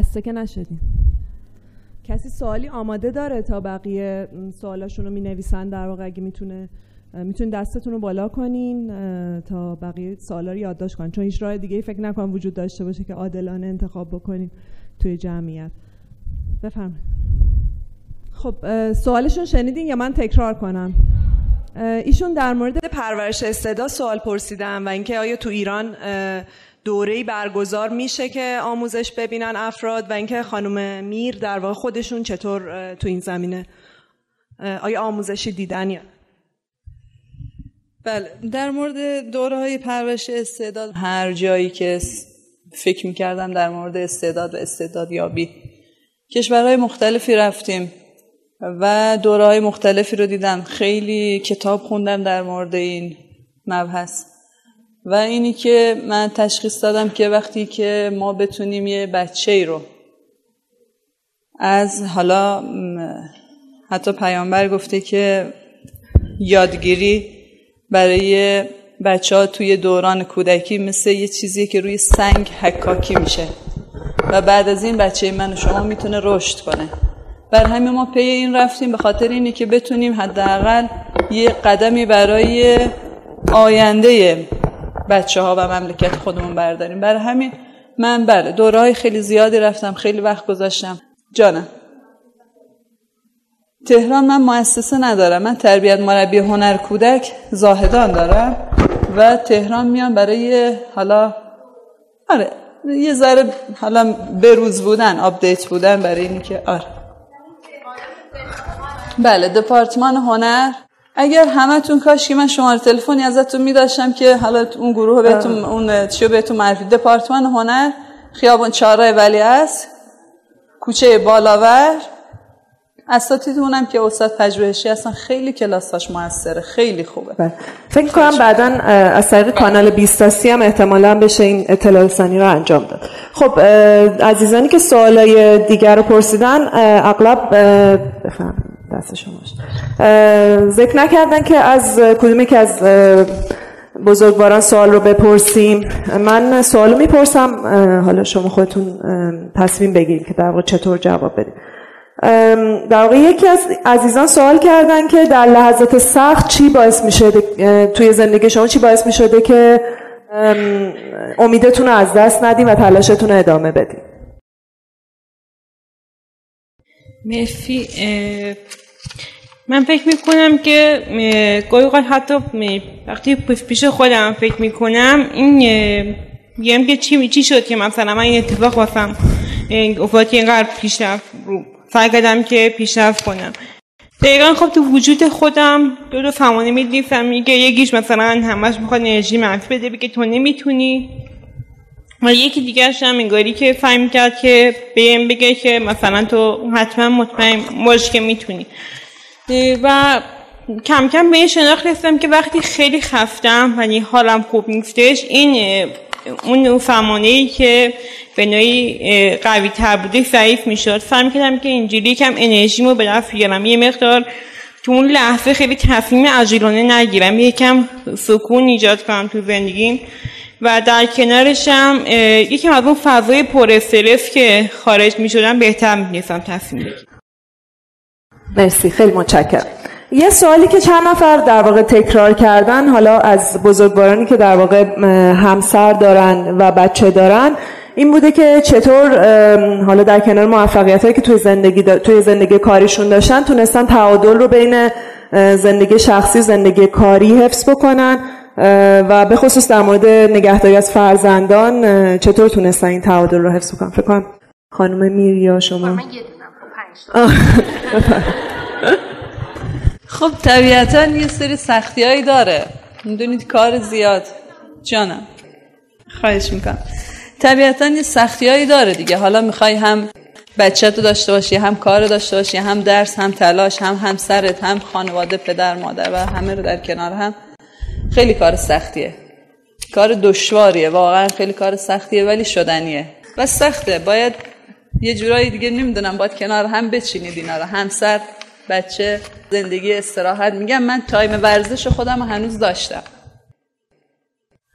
خسته که نشدین. کسی سوالی آماده داره تا بقیه سوالاشون رو می نویسن در واقع اگه می‌تونه می‌تونید دستتون رو بالا کنین تا بقیه سوالا رو یادداشت کنین. چون هیچ راه دیگه فکر نکنم وجود داشته باشه که عادلانه انتخاب بکنیم توی جمعیت. بفرمایید. خب سوالشون شنیدین یا من تکرار کنم؟ ایشون در مورد پرورش استعداد سوال پرسیدن و اینکه آیا تو ایران دوره برگزار میشه که آموزش ببینن افراد و اینکه خانم میر در واقع خودشون چطور تو این زمینه. آیا آموزشی دیدن یا؟ بله در مورد دوره های پرورش استعداد هر جایی که فکر می‌کردم در مورد استعداد و استعداد یابی کشورهای مختلفی رفتیم و دوره های مختلفی رو دیدم. خیلی کتاب خوندم در مورد این مبحث. و اینی که من تشخیص دادم که وقتی که ما بتونیم یه بچه رو از حالا حتی پیامبر گفته که یادگیری برای بچه ها توی دوران کودکی مثل یه چیزیه که روی سنگ حکاکی میشه. و بعد از این بچه من و شما می‌تونه رشد کنه. بر همین ما پی این رفتیم به خاطر اینی که بتونیم حداقل یه قدمی برای آینده بچه ها و مملکت خودمون برداریم. برای همین من بله دوره های خیلی زیادی رفتم خیلی وقت گذاشتم. جانم. تهران من مؤسسه ندارم. من تربیت مربی هنر کودک زاهدان دارم و تهران میان برای حالا آره یه ذره حالا بروز بودن آپدیت بودن برای اینی که آره. بله دپارتمان هنر. اگر همتون کاش که من شماره تلفنی ازتون میداشتم که حالا اون گروه بهتون اون چیو بهتون معرفی دپارتمان هنر خیابان چهارراه ولی است کوچه بالاور. اساتیدمونم که استاد پژوهشی هستن خیلی کلاساش موثره خیلی خوبه. بله. فکر کنم بعدا از طریق کانال بیستاسی هم احتمالا بشه این اطلاع رسانی رو انجام داد. خب عزیزانی که سوالای دیگر رو پرسیدن اغلب بفهم دست شماش ذکر نکردن که از کدومی که از بزرگواران سوال رو بپرسیم. من سوال می‌پرسم حالا شما خودتون تصمیم بگیرید که در واقع چطور جواب بدید. در واقع یکی از عزیزان سوال کردن که در لحظات سخت چی باعث می شده توی زندگی شما چی باعث می شده که امیدتون رو از دست ندیم و تلاشتون رو ادامه بدیم مرسی. من فکر می‌کنم که گاهی اوقات حتی وقتی پیش خودم فکر می‌کنم این میگم که چی چی شد که مثلا من این اتفاق واسم افاتی اینقدر پیشرفت رو سعی کردم که پیشرفت کنم. دقیقا خب تو وجود خودم دو دو فهمانه میدیفم میگه یکیش مثلا همش می‌خواد انرژی منفی بده. بگه تو نمی‌تونی. و یکی دیگرش هم انگاری که فهم کرد که بهم بگه که مثلا تو حتما مطمئن باش که می‌تونی. و کم کم به این شناخت رسیدم که وقتی خیلی خفتم و حالم خوب نیستش این اون فهمانه ای که به نوعی قوی تر بوده ضعیف می‌شد. فهم کردم که اینجوری کم انرژی رو به دست بیارم. یه مقدار تو اون لحظه خیلی تصمیم عجیلانه نگیرم. یکم سکون ایجاد کنم تو زندگیم و در کنارشم یکم از اون فضای پر استرس که خارج می شدم بهتر می‌تونستم تصمیم بگیرم. مرسی خیلی متشکرم. یه سوالی که چند نفر در واقع تکرار کردن حالا از بزرگوارانی که در واقع همسر دارن و بچه دارن این بوده که چطور حالا در کنار موفقیت هایی که توی زندگی توی زندگی کاریشون داشتن تونستن تعادل رو بین زندگی شخصی و زندگی کاری حفظ بکنن و به خصوص در مورد نگهداری از فرزندان چطور تونستن این تعادل رو حفظ بکنن؟ فکر کنم خانم میر یا شما؟ من خب طبیعتا یه سری سختی هایی داره. می‌دونید کار زیاد. جانم. خواهش می‌کنم. طبیعتا یه سختی هایی داره دیگه. حالا می‌خوای هم بچه تو داشته باشی هم کار داشته باشی هم درس هم تلاش هم همسرت هم خانواده پدر مادر و همه رو در کنار هم. خیلی کار سختیه. کار دشواریه. واقعا خیلی کار سختیه ولی شدنیه. و سخته. باید یه جورایی دیگه نمی‌دونم باید کنار هم بچینید اینا رو. همسر بچه زندگی استراحت میگم. من تایم ورزش خودم هنوز داشتم.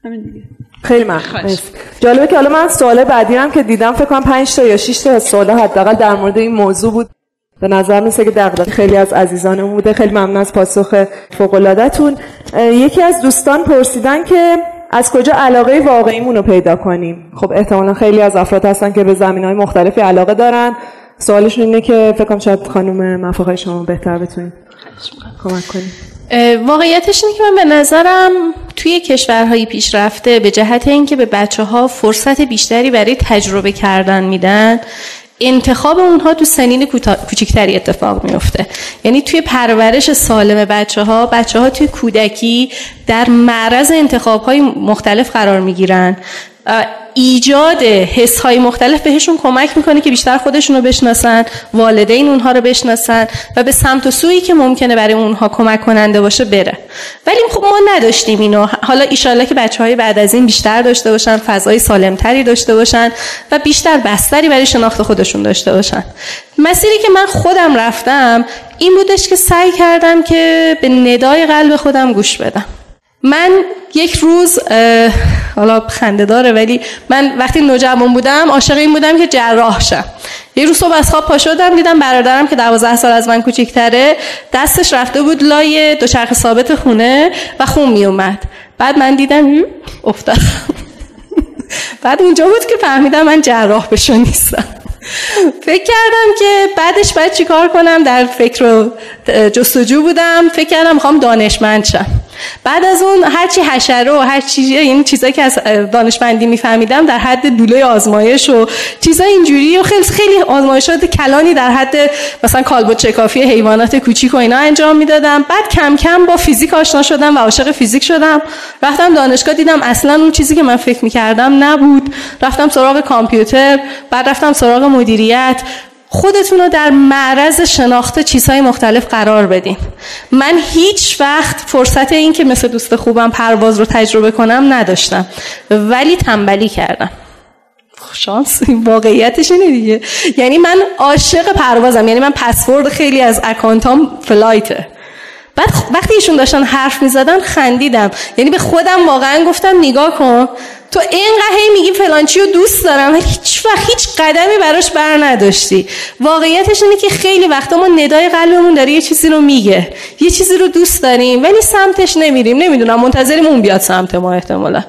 همین دیگه. خیلی ممنون. جالبه که حالا من سوال بعدی هم که دیدم فکر کنم 5 تا یا 6 تا سوال حداقل در مورد این موضوع بود. به نظر میسه که دقیقا خیلی از عزیزانمون بوده. خیلی ممنون از پاسخ فوق یکی از دوستان پرسیدن که از کجا علاقه واقعیمون رو پیدا کنیم؟ خب احتمالا خیلی از افراد هستن که به زمین های مختلفی علاقه دارن. سوالشون اینه که فکر شاید خانم مفاقه شما بهتر بتونید کمک کنیم. واقعیتش اینه که من به نظرم توی کشورهای پیشرفته به جهت اینکه به بچه ها فرصت بیشتری برای تجربه کردن میدن انتخاب اونها تو سنین کوچکتری اتفاق میفته یعنی توی پرورش سالم بچه ها بچه ها توی کودکی در معرض انتخاب های مختلف قرار می‌گیرن. ایجاد حس های مختلف بهشون کمک می‌کنه که بیشتر خودشون رو بشناسن والدین اونها رو بشناسن و به سمت و سویی که ممکنه برای اونها کمک کننده باشه بره. ولی خب ما نداشتیم اینو. حالا ایشالله که بچه های بعد از این بیشتر داشته باشن فضای سالمتری داشته باشن و بیشتر بستری برای شناخت خودشون داشته باشن. مسیری که من خودم رفتم این بودش که سعی کردم که به ندای قلب خودم گوش بدم. من یک روز حالا خنده داره ولی من وقتی نوجوان بودم عاشق این بودم که جراح شم. یه روز صبح از خواب پا شدم دیدم برادرم که 12 سال از من کوچیک‌تره دستش رفته بود لای دوچرخه ثابت خونه و خون می اومد بعد من دیدم افتادم بعد اونجا بود که فهمیدم من جراح بشو نیستم. فکر کردم که بعدش باید چیکار کنم؟ در فکر و جستجو بودم. فکر کردم می‌خوام دانشمند شم. بعد از اون هرچی حشره و هر چیزی این چیزایی که از دانشمندی میفهمیدم در حد دولای آزمایش و چیزای اینجوری و خیلی خیلی آزمایشات کلانی در حد مثلا کالبد چکافی حیوانات کوچیک و اینا انجام می‌دادم. بعد کم کم با فیزیک آشنا شدم و عاشق فیزیک شدم. رفتم دانشگاه دیدم اصلا اون چیزی که من فکر می‌کردم نبود. رفتم سراغ کامپیوتر بعد رفتم سراغ مدیریت. خودتون رو در معرض شناخت چیزهای مختلف قرار بدین. من هیچ وقت فرصت این که مثل دوست خوبم پرواز رو تجربه کنم نداشتم. ولی تنبلی کردم. شانس واقعیتش اینه دیگه. یعنی من عاشق پروازم. یعنی من پسورد خیلی از اکانتام فلایته. بعد وقتی ایشون داشتن حرف می زدن خندیدم. یعنی به خودم واقعا گفتم نگاه کن. تو اینقدر هی میگی فلانچی رو دوست دارم ولی هیچ وقت هیچ قدمی براش بر نداشتی. واقعیتش اینه که خیلی وقتا ما ندای قلبمون داره یه چیزی رو میگه یه چیزی رو دوست داریم ولی سمتش نمیریم. نمی‌دونم منتظریم اون بیاد سمت ما احتمالا.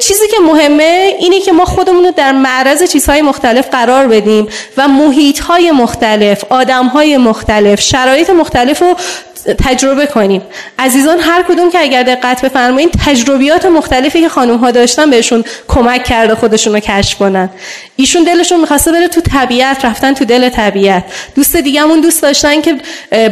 چیزی که مهمه اینه که ما خودمون رو در معرض چیزهای مختلف قرار بدیم و محیطهای مختلف آدمهای مختلف شرایط مختلف رو تجربه کنیم عزیزان هر کدوم که اگر دقت بفرمایید تجربیات مختلفی که خانم ها داشتن بهشون کمک کرده خودشون رو کشف کنن. ایشون دلشون می‌خواسته بره تو طبیعت رفتن تو دل طبیعت. دوست دیگهمون دوست داشتن که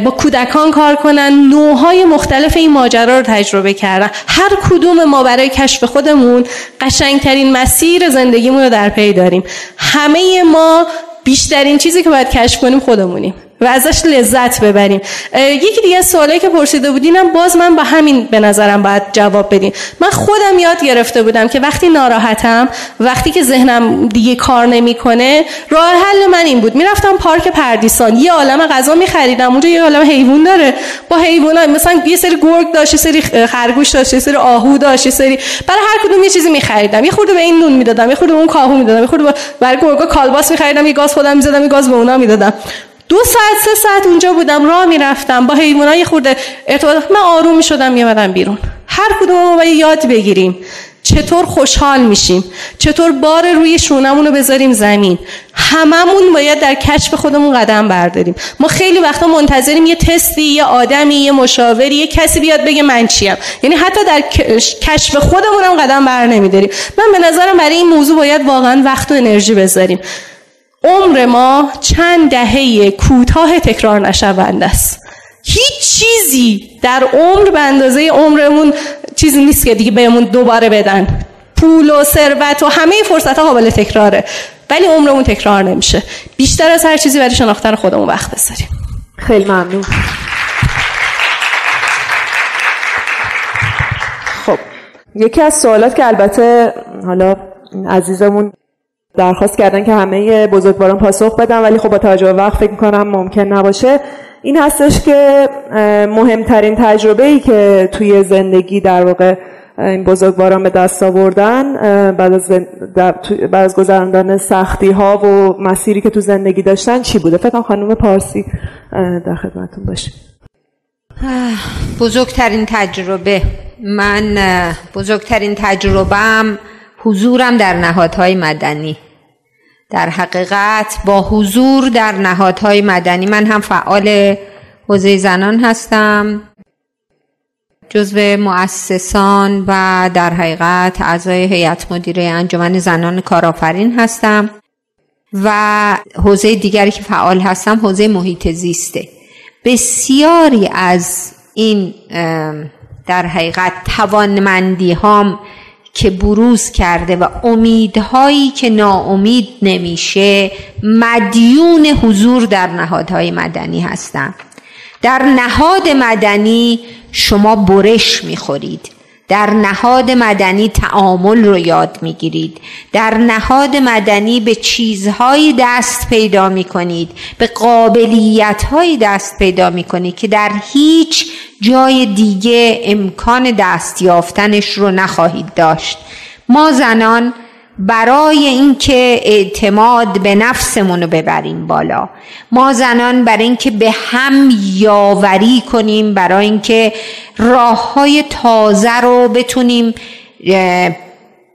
با کودکان کار کنن نوعهای مختلف این ماجرا رو تجربه کردن. هر کدوم ما برای کشف خودمون قشنگترین مسیر زندگیمون رو در پی داریم. همه ما بیشترین چیزی که باید کشف کنیم خودمونیم. و ازش لذت ببریم. یکی دیگه سوالی که پرسیده بودینم باز من با همین به نظرم باید جواب بدین. من خودم یاد گرفته بودم که وقتی ناراحتم وقتی که ذهنم دیگه کار نمی‌کنه راه حل من این بود. می‌رفتم پارک پردیسان یه عالم غذا میخریدم اونجا یه عالم حیوان داره. با حیونا مثلا یه سری گرگ داشت یه سری خرگوش داشت یه سری آهو داشت یه سری برای هر کدوم یه چیزی میخریدم. یه خورده به این نون می‌دادم یه خورده به اون کاهو می‌دادم یه خورده برای گرگا کالباس میخریدم یه گاز خودم می‌زدم یه گاز به اونا می‌دادم. دو ساعت سه ساعت اونجا بودم راه می‌رفتم با حیوانای خورده ارتباط من آروم می‌شدم میامدم بیرون. هر کدوم باید یاد بگیریم. چطور خوشحال میشیم؟ چطور بار روی شونمون رو بذاریم زمین؟ هممون باید در کشف خودمون قدم برداریم. ما خیلی وقتا منتظریم یه تستی یه آدمی یه مشاوری یه کسی بیاد بگه من چیم. یعنی حتی در کشف خودمون هم قدم بر نمیداریم. من به نظرم برای این موضوع باید واقعا وقت و انرژی بذاریم. عمر ما چند دهه کوتاه تکرار نشونده است. هیچ چیزی در عمر به اندازه عمرمون چیزی نیست که دیگه بهمون دوباره بدن. پول و ثروت و همه فرصت ها قابل تکراره. ولی عمرمون تکرار نمیشه. بیشتر از هر چیزی برای شناختن خودمون وقت بذاریم. خیلی ممنون. خب یکی از سوالات که البته حالا عزیزمون درخواست کردن که همه بزرگواران پاسخ بدن ولی خب با توجه به وقت فکر کنم ممکن نباشه. این هستش که مهمترین تجربه ای که توی زندگی در واقع این بزرگواران به دست آوردن بعد از, بعد از گذراندن سختی ها و مسیری که تو زندگی داشتن چی بوده؟ فکر خانم پارسی در خدمتون باشه. بزرگترین تجربه. من بزرگترین تجربهم حضورم در نهادهای مدنی. در حقیقت با حضور در نهادهای مدنی من هم فعال حوزه زنان هستم. جزو مؤسسان و در حقیقت اعضای هیئت مدیره انجمن زنان کارآفرین هستم و حوزه دیگری که فعال هستم حوزه محیط زیسته. بسیاری از این در حقیقت توانمندی هام که بروز کرده و امیدهایی که ناامید نمیشه مدیون حضور در نهادهای مدنی هستند در نهاد مدنی شما برش می‌خورید. در نهاد مدنی تعامل رو یاد می‌گیرید. در نهاد مدنی به چیزهایی دست پیدا می‌کنید. به قابلیتهایی دست پیدا می‌کنید که در هیچ جای دیگه امکان دست یافتنش رو نخواهید داشت. ما زنان برای اینکه اعتماد به نفسمون رو ببریم بالا. ما زنان برای اینکه به هم یاوری کنیم برای اینکه راه های تازه رو بتونیم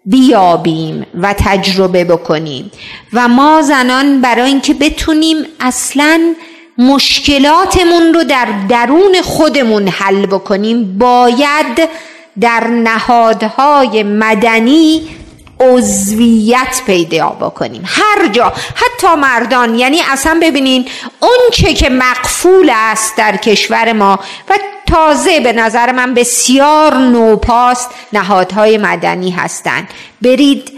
بیابیم و تجربه بکنیم. و ما زنان برای اینکه بتونیم اصلا مشکلاتمون رو در درون خودمون حل بکنیم باید در نهادهای مدنی عضویت پیدا بکنیم. هر جا حتی مردان یعنی اصلا ببینین اون چه که مقفول است در کشور ما و تازه به نظر من بسیار نوپاست نهادهای مدنی هستند. برید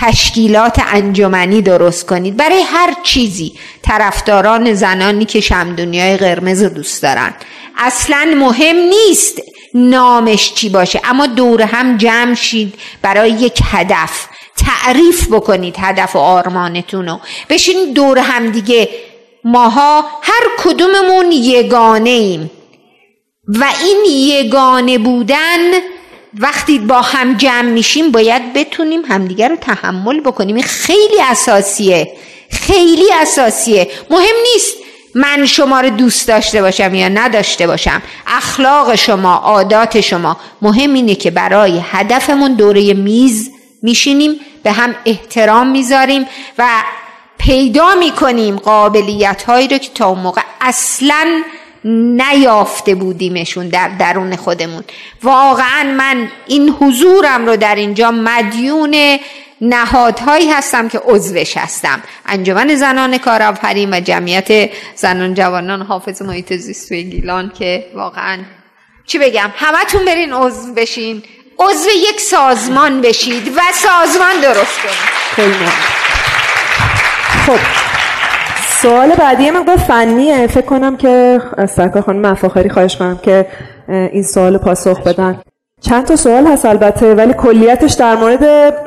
تشکیلات انجمنی درست کنید. برای هر چیزی طرفداران زنانی که شمدونیای قرمز دوست دارن. اصلا مهم نیست نامش چی باشه. اما دور هم جمع شید برای یک هدف. تعریف بکنید هدف و آرمانتون رو. بشینید دور هم دیگه. ماها هر کدوممون یگانه ایم و این یگانه بودن وقتی با هم جمع میشیم باید بتونیم همدیگه رو تحمل بکنیم. این خیلی اساسیه. خیلی اساسیه. مهم نیست من شما رو دوست داشته باشم یا نداشته باشم اخلاق شما عادات شما مهم اینه که برای هدفمون دوره میز میشینیم به هم احترام می‌ذاریم و پیدا می‌کنیم قابلیت هایی رو که تا اون موقع اصلا نیافته بودیمشون در درون خودمون. واقعا من این حضورم رو در اینجا مدیون نهادهایی هستم که عضوش هستم. انجمن زنان کارآفرین و جمعیت زنان جوانان حافظ محیط زیست توی گیلان که واقعا چی بگم همتون برین عضو بشین. عضو یک سازمان بشید و سازمان درست کنید. خب سوال بعدی مقدار فنیه. فکر کنم که سرکار خانم مفاخری خواهش کنم که این سوال پاسخ بدن. چند تا سوال هست البته ولی کلیتش در مورد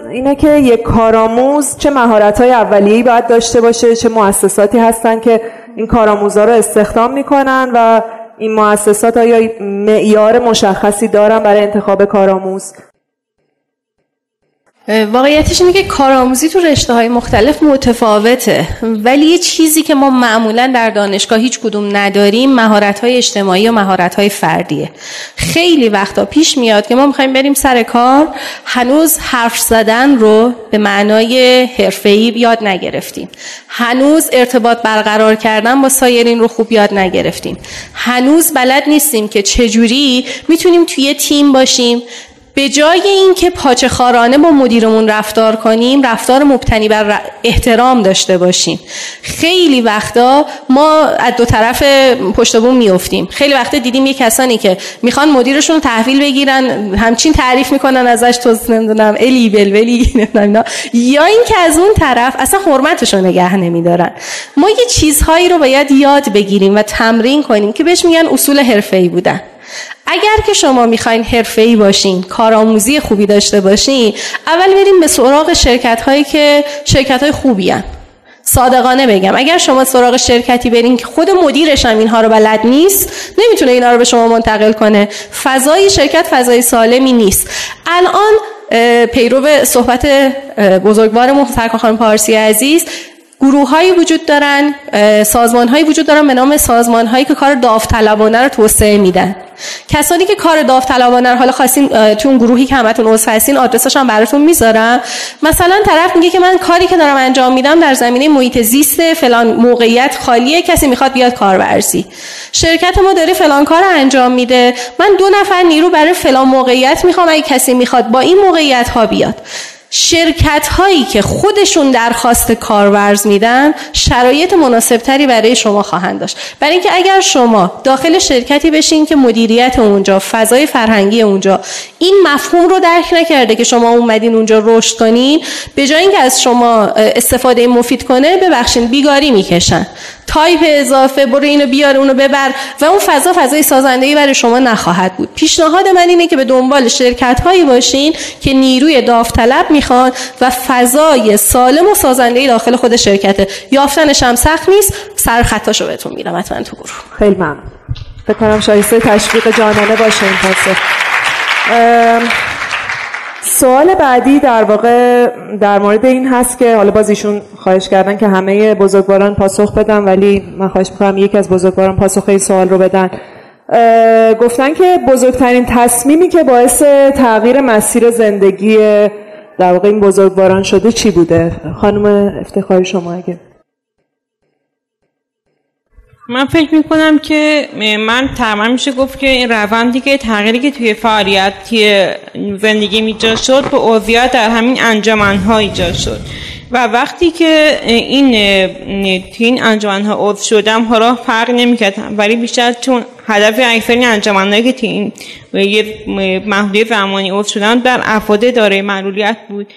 اینه که یک کارآموز چه مهارت های اولیه‌ای باید داشته باشه چه مؤسساتی هستن که این کارآموزا رو استخدام می‌کنن و این مؤسسات آیا معیار مشخصی دارن برای انتخاب کارآموز؟ واقعیتش اینه که کارآموزی تو رشته های مختلف متفاوته. ولی یه چیزی که ما معمولا در دانشگاه هیچ کدوم نداریم مهارت های اجتماعی و مهارت های فردیه. خیلی وقتا پیش میاد که ما می‌خوایم بریم سر کار هنوز حرف زدن رو به معنای حرفه‌ای یاد نگرفتیم. هنوز ارتباط برقرار کردن با سایرین رو خوب یاد نگرفتیم. هنوز بلد نیستیم که چجوری می‌تونیم توی تیم باشیم. به جای اینکه پاچه خارانه با مدیرمون رفتار کنیم رفتار مبتنی بر احترام داشته باشیم. خیلی وقتا ما از دو طرف پشت بوم میافتیم. خیلی وقتا دیدیم یه کسانی که می‌خوان مدیرشون تحویل بگیرن همچین تعریف می‌کنن ازش تو نمی‌دونم الی بلولی نمی‌دونم یا اینکه از اون طرف اصلا حرمتش رو نگه نمیدارن. ما یه چیزهایی رو باید یاد بگیریم و تمرین کنیم که بهش میگن اصول حرفه‌ای بودن. اگر که شما می‌خواین ای باشین کارآموزی خوبی داشته باشین اول بریم به سراغ شرکت هایی که شرکت های خوبی هن. صادقانه بگم اگر شما سراغ شرکتی برین که خود مدیرش هم اینها رو بلد نیست نمی‌تونه اینا رو به شما منتقل کنه فضای شرکت فضای سالمی نیست الان پیرو صحبت بزرگوار سرکار خانم پارسی عزیز گروه هایی وجود دارن سازمان هایی وجود دارن به نام سازمان هایی که کار داوطلبانه رو توسعه میدن. کسانی که کار داوطلبانه رو حالا خواستین تو اون گروهی که همتون عضو هستین آدرسش هم براتون می‌ذارم. مثلا طرف میگه که من کاری که دارم انجام میدم در زمینه محیط زیست فلان موقعیت خالیه کسی می‌خواد بیاد کارورزی شرکت ما داره فلان کار رو انجام میده. من دو نفر نیرو برای فلان موقعیت می‌خوام اگه کسی می‌خواد با این موقعیت ها بیاد. شرکت هایی که خودشون درخواست کارورز میدن شرایط مناسبتری برای شما خواهند داشت. برای اینکه اگر شما داخل شرکتی بشین که مدیریت اونجا فضای فرهنگی اونجا این مفهوم رو درک نکرده که شما اومدین اونجا رشد کنین به جای اینکه از شما استفاده مفید کنه ببخشین بیگاری می‌کشن. تایپ اضافه برو اینو بیار اونو ببر و اون فضا فضای سازندگی برای شما نخواهد بود. پیشنهاد من اینه که به دنبال شرکت هایی باشین که نیروی داوطلب می‌خوان و فضای سالم و سازنده داخل خود شرکته. یافتنش هم سخت نیست. سر خطاشو بهتون میدم حتما تو گروه. خیلی ممنون. فکر کنم شایسته تشویق جانانه باشه این پاسخ. سوال بعدی در واقع در مورد این هست که حالا باز ایشون خواهش کردن که همه بزرگواران پاسخ بدن ولی من خواهش می‌کنم یکی از بزرگواران پاسخ این سوال رو بدن. گفتن که بزرگترین تصمیمی که باعث تغییر مسیر زندگی در واقع این بزرگواران شده چی بوده؟ خانم افتخاری شما اگه من فکر می‌کنم که من تمام میشه گفت که این روندی که تغییری که توی فعالیتی زندگی میجا شد به عضویت در همین انجمن ها ایجاد شد. و وقتی که این توی این انجمن ها عضو شدم حالا فرق نمی‌کرد. ولی بیشتر چون هدف اکثر انجمن که توی این یه محدوده زمانی عضو شدن در افراد داره معلولیت بود.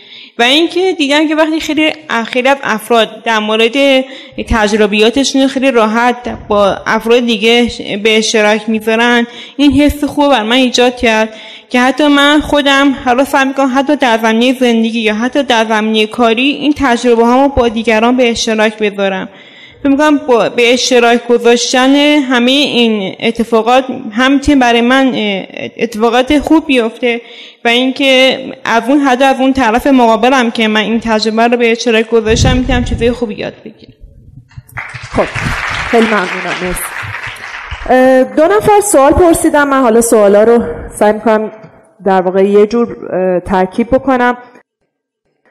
و اینکه دیدم که وقتی خیلی خیلی افراد در مورد تجربیاتشون خیلی راحت با افراد دیگه به اشتراک می‌ذارن این حس خوب بر من ایجاد کرد که حتی من خودم حالا فهم می‌کنم حتی در زمینه زندگی یا حتی در زمینه کاری این تجربه ها با دیگران به اشتراک بذارم. با به اشتراک گذاشتن همه این اتفاقات هم برای من اتفاقات خوب بیفته و اینکه از اون حد از اون طرف مقابلم که من این تجربه رو به اشتراک گذاشتم می‌تونم چیزای خوبی یاد بگیرم. خب خیلی ممنونم دو نفر سوال پرسیدم من حالا سوالا رو سعی می‌کنم در واقع یه جور ترکیب بکنم.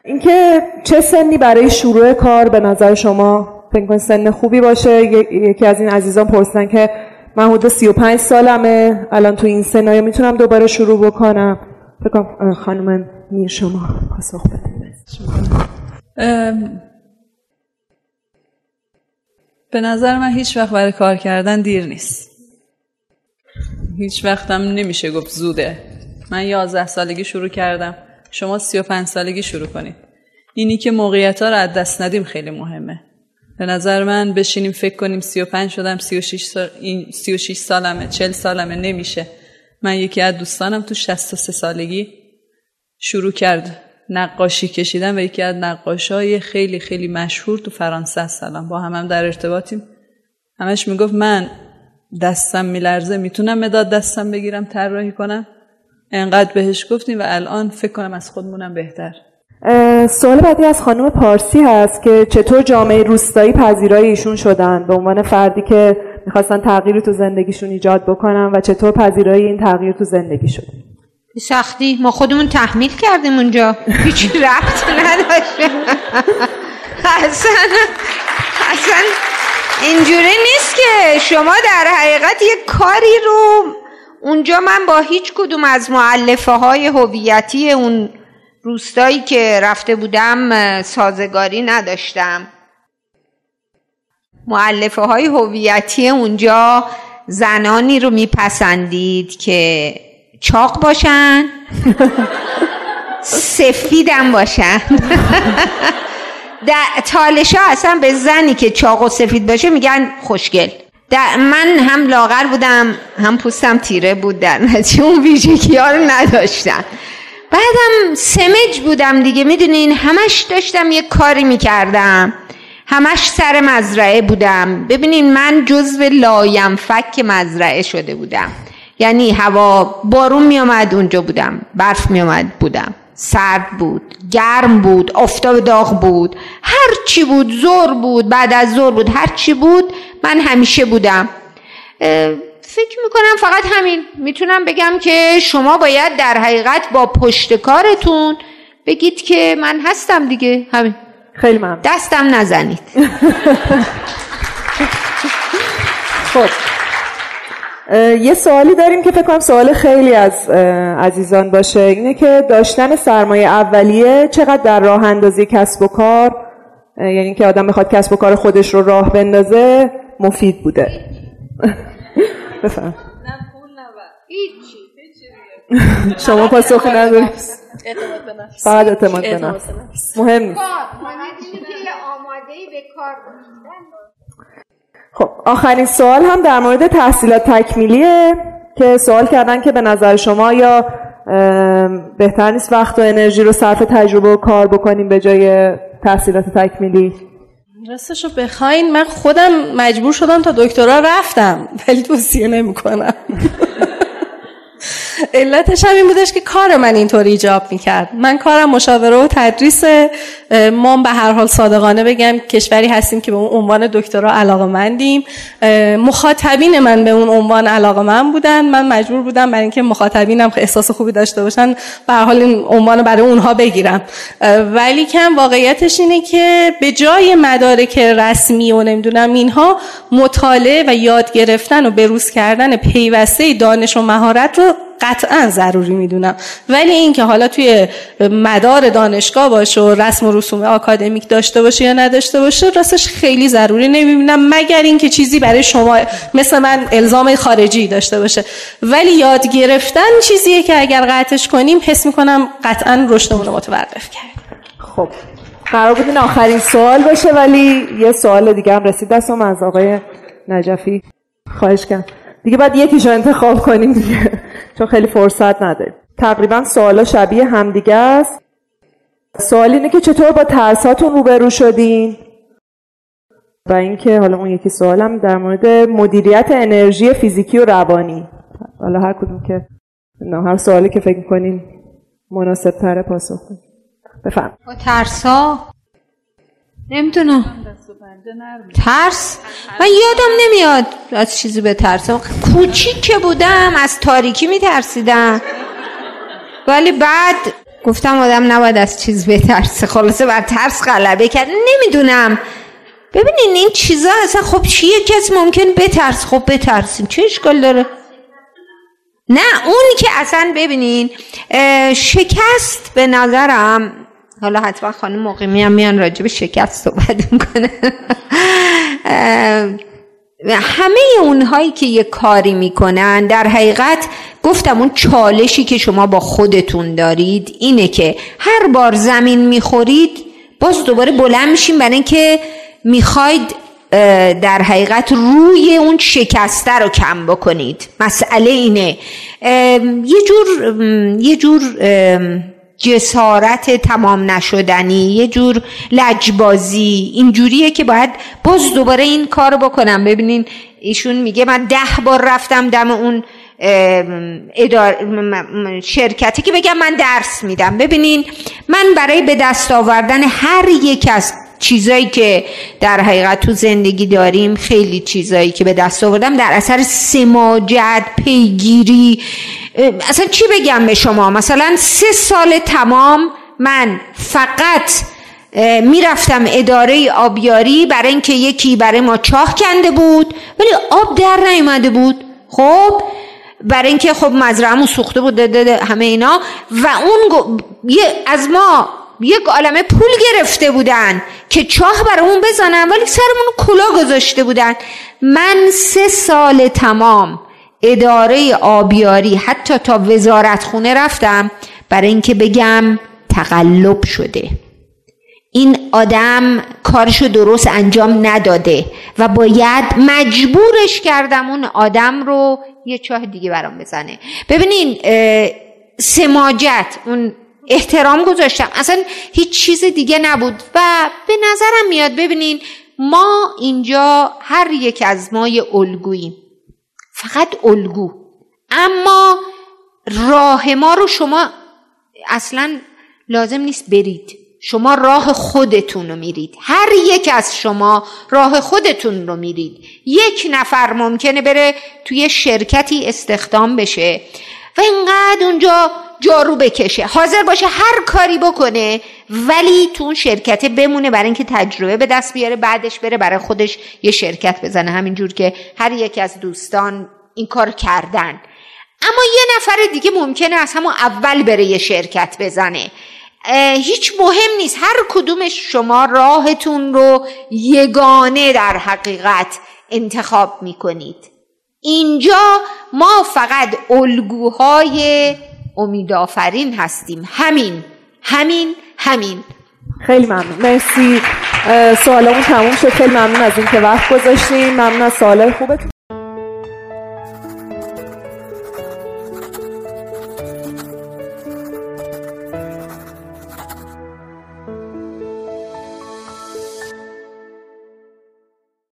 اینکه چه سنی برای شروع کار به نظر شما فکر سن خوبی باشه. یکی از این عزیزان پرسیدن که من حدود 35 سالمه. الان تو این سنایا می‌تونم دوباره شروع بکنم. فکر خانم میر شما پاسخ بدید. به نظر من هیچ وقت برای کار کردن دیر نیست. هیچ وقتم نمیشه گفت زوده. من 11 سالگی شروع کردم. شما 35 سالگی شروع کنید. اینی که موقعیت ها رو دست ندیم خیلی مهمه. به نظر من بشینیم فکر کنیم 35 شدم 36 سال این 36 سالمه 40 سالمه نمیشه. من یکی از دوستانم تو 63 سالگی شروع کرد نقاشی کشیدن و یکی از نقاشای خیلی خیلی مشهور تو فرانسه هستم با هم, هم در ارتباطیم. همش می‌گفت من دستم میلرزه می‌تونم مداد دستم بگیرم طراحی کنم؟ انقدر بهش گفتیم و الان فکر کنم از خودمونم بهتر. سوال بعدی از خانم پارسی هست که چطور جامعه روستایی پذیرای ایشون شدن؟ به عنوان فردی که می‌خواستن تغییری تو زندگیشون ایجاد بکنن و چطور پذیرای این تغییر تو زندگی شد؟ سختی. ما خودمون تحمیل کردیم اونجا. هیچ ربط نداشته اصلا اصلا اینجوری نیست که شما در حقیقت یک کاری رو اونجا من با هیچ کدوم از معلفه های هویتی اون روستایی که رفته بودم سازگاری نداشتم. معلفه های هویتی اونجا زنانی رو میپسندید که چاق باشن سفیدم باشن. در تالشا اصلا به زنی که چاق و سفید باشه میگن خوشگل. من هم لاغر بودم هم پوستم تیره بود در نتیجه. اون ویژگی ها رو نداشتم. بعدم سمج بودم دیگه. می‌دونین همش داشتم یه کاری می‌کردم. همش سر مزرعه بودم. ببینین من جزو لاینفک مزرعه شده بودم. یعنی هوا بارون می آمد اونجا بودم. برف می آمد بودم. سرد بود گرم بود آفتاب داغ بود. هر چی بود زور بود بعد از زور بود هر چی بود من همیشه بودم. فکر می‌کنم فقط همین. می‌تونم بگم که شما باید در حقیقت با پشت کارتون بگید که من هستم دیگه. همین. خیلی ممنون. دستم نزنید. خب. یه سوالی داریم که فکر کنم سوال خیلی از عزیزان باشه. اینه که داشتن سرمایه اولیه چقدر در راه اندازی کسب و کار یعنی که آدم بخواد کسب و کار خودش رو راه بندازه مفید بوده. بفهم. شما پاسخ ندارید. فقط اعتماد به نفس. مهم نیست. خب آخرین سوال هم در مورد تحصیلات تکمیلیه که سوال کردن که به نظر شما یا بهتر نیست وقت و انرژی رو صرف تجربه و کار بکنیم به جای تحصیلات تکمیلی؟ راستش رو بخواین من خودم مجبور شدم تا دکترا رفتم ولی توصیه نمی کنم علتش هم این بودش که کار من اینطوری ایجاب می‌کرد. من کارم مشاوره و تدریس ما به هر حال صادقانه بگم کشوری هستیم که به اون عنوان دکترا علاقه مندیم مخاطبین من به اون عنوان علاقه من بودن. من مجبور بودم برای اینکه مخاطبینم احساس خوبی داشته باشن به هر حال این عنوان برای اونها بگیرم. ولی کم واقعیتش اینه که به جای مدارک رسمی و نمی‌دونم اینها مطالعه و یاد گرفتن و بروز کردن پیوسته دانش و مهارت رو قطعا ضروری می‌دونم. ولی اینکه حالا توی مدار دانشگاه باشه و رسم و رسوم آکادمیک داشته باشه یا نداشته باشه راستش خیلی ضروری نمی‌بینم. مگر اینکه چیزی برای شما مثل من الزام خارجی داشته باشه. ولی یاد گرفتن چیزیه که اگر قطعش کنیم حس می‌کنم قطعا رشدمون رو متوقف کرد. خب قرار بود آخرین سوال باشه ولی یه سوال دیگه هم رسید. دستم از آقای نجفی. خواهش کنم دیگه باید یکیشو انتخاب کنیم دیگه. چون خیلی فرصت نداریم تقریبا سوالا شبیه همدیگه است. سوال اینه که چطور با ترساتون روبرو شدین؟ و اینکه حالا اون یکی سوالم در مورد مدیریت انرژی فیزیکی و روانی. حالا هر کدوم که نه هر سوالی که فکر کنین مناسب تره پاسخ بفهم با ترسا نمی‌دونم ترس؟ من یادم نمیاد از چیزی به ترس کوچیک که بودم از تاریکی میترسیدم. ولی بعد گفتم آدم نباید از چیز بترسه. خلاصه بر ترس غلبه کرد. نمی‌دونم. ببینین این چیزا اصلا خب چیه؟ کسی ممکن بترس؟ خب بترسیم. چه اشکال داره؟ نه اونی که اصلا ببینین شکست به نظرم حالا حتما خانم مقیمی هم میان راجع شکست صحبت می‌کنه. همه اونهایی که یه کاری می‌کنن در حقیقت گفتم اون چالشی که شما با خودتون دارید اینه که هر بار زمین می‌خورید باز دوباره بلند میشین برای اینکه می‌خواید در حقیقت روی اون شکسته رو کم بکنید. مسئله اینه. یه جور یه جور جسارت تمام نشدنی. یه جور لجبازی. اینجوریه که باید باز دوباره این کار بکنم. ببینین ایشون میگه من ده بار رفتم دم اون ادار... شرکتی که بگم من درس میدم. ببینین من برای به دست آوردن هر یک از چیزایی که در حقیقت تو زندگی داریم خیلی چیزایی که به دست آوردم در اثر سماجت پیگیری. اصلا چی بگم به شما؟ مثلا سه سال تمام من فقط می‌رفتم اداره آبیاری برای اینکه یکی برای ما چاه کنده بود ولی آب در نیومده بود. خب برای اینکه خب مزرعهمون سوخته بود همه اینا. و اون از ما یک عالمه پول گرفته بودن که چاه برامون بزنن ولی سرمون کلا گذاشته بودن. من سه سال تمام اداره آبیاری حتی تا وزارت خونه رفتم برای اینکه بگم تقلب شده. این آدم کارشو درست انجام نداده و باید مجبورش کردم اون آدم رو یه چاه دیگه برام بزنه. ببینین سماجت اون احترام گذاشتم. اصلا هیچ چیز دیگه نبود. و به نظرم میاد ببینین ما اینجا هر یک از ما یه الگوییم. فقط الگو. اما راه ما رو شما اصلا لازم نیست برید. شما راه خودتون رو میرید. هر یک از شما راه خودتون رو میرید. یک نفر ممکنه بره توی شرکتی استخدام بشه. و اینقدر اونجا جارو بکشه. حاضر باشه هر کاری بکنه ولی تو اون شرکت بمونه برای اینکه تجربه به دست بیاره بعدش بره برای خودش یه شرکت بزنه. همینجور که هر یک از دوستان این کار کردن. اما یه نفر دیگه ممکنه از همون اول بره یه شرکت بزنه. هیچ مهم نیست. هر کدوم شما راهتون رو یگانه در حقیقت انتخاب می‌کنید. اینجا ما فقط الگوهای امیدآفرین هستیم. همین همین همین. خیلی ممنون. مرسی. سوالمون تموم شد. خیلی ممنون از اینکه وقت گذاشتیم ممنون از سوالای خوبتون.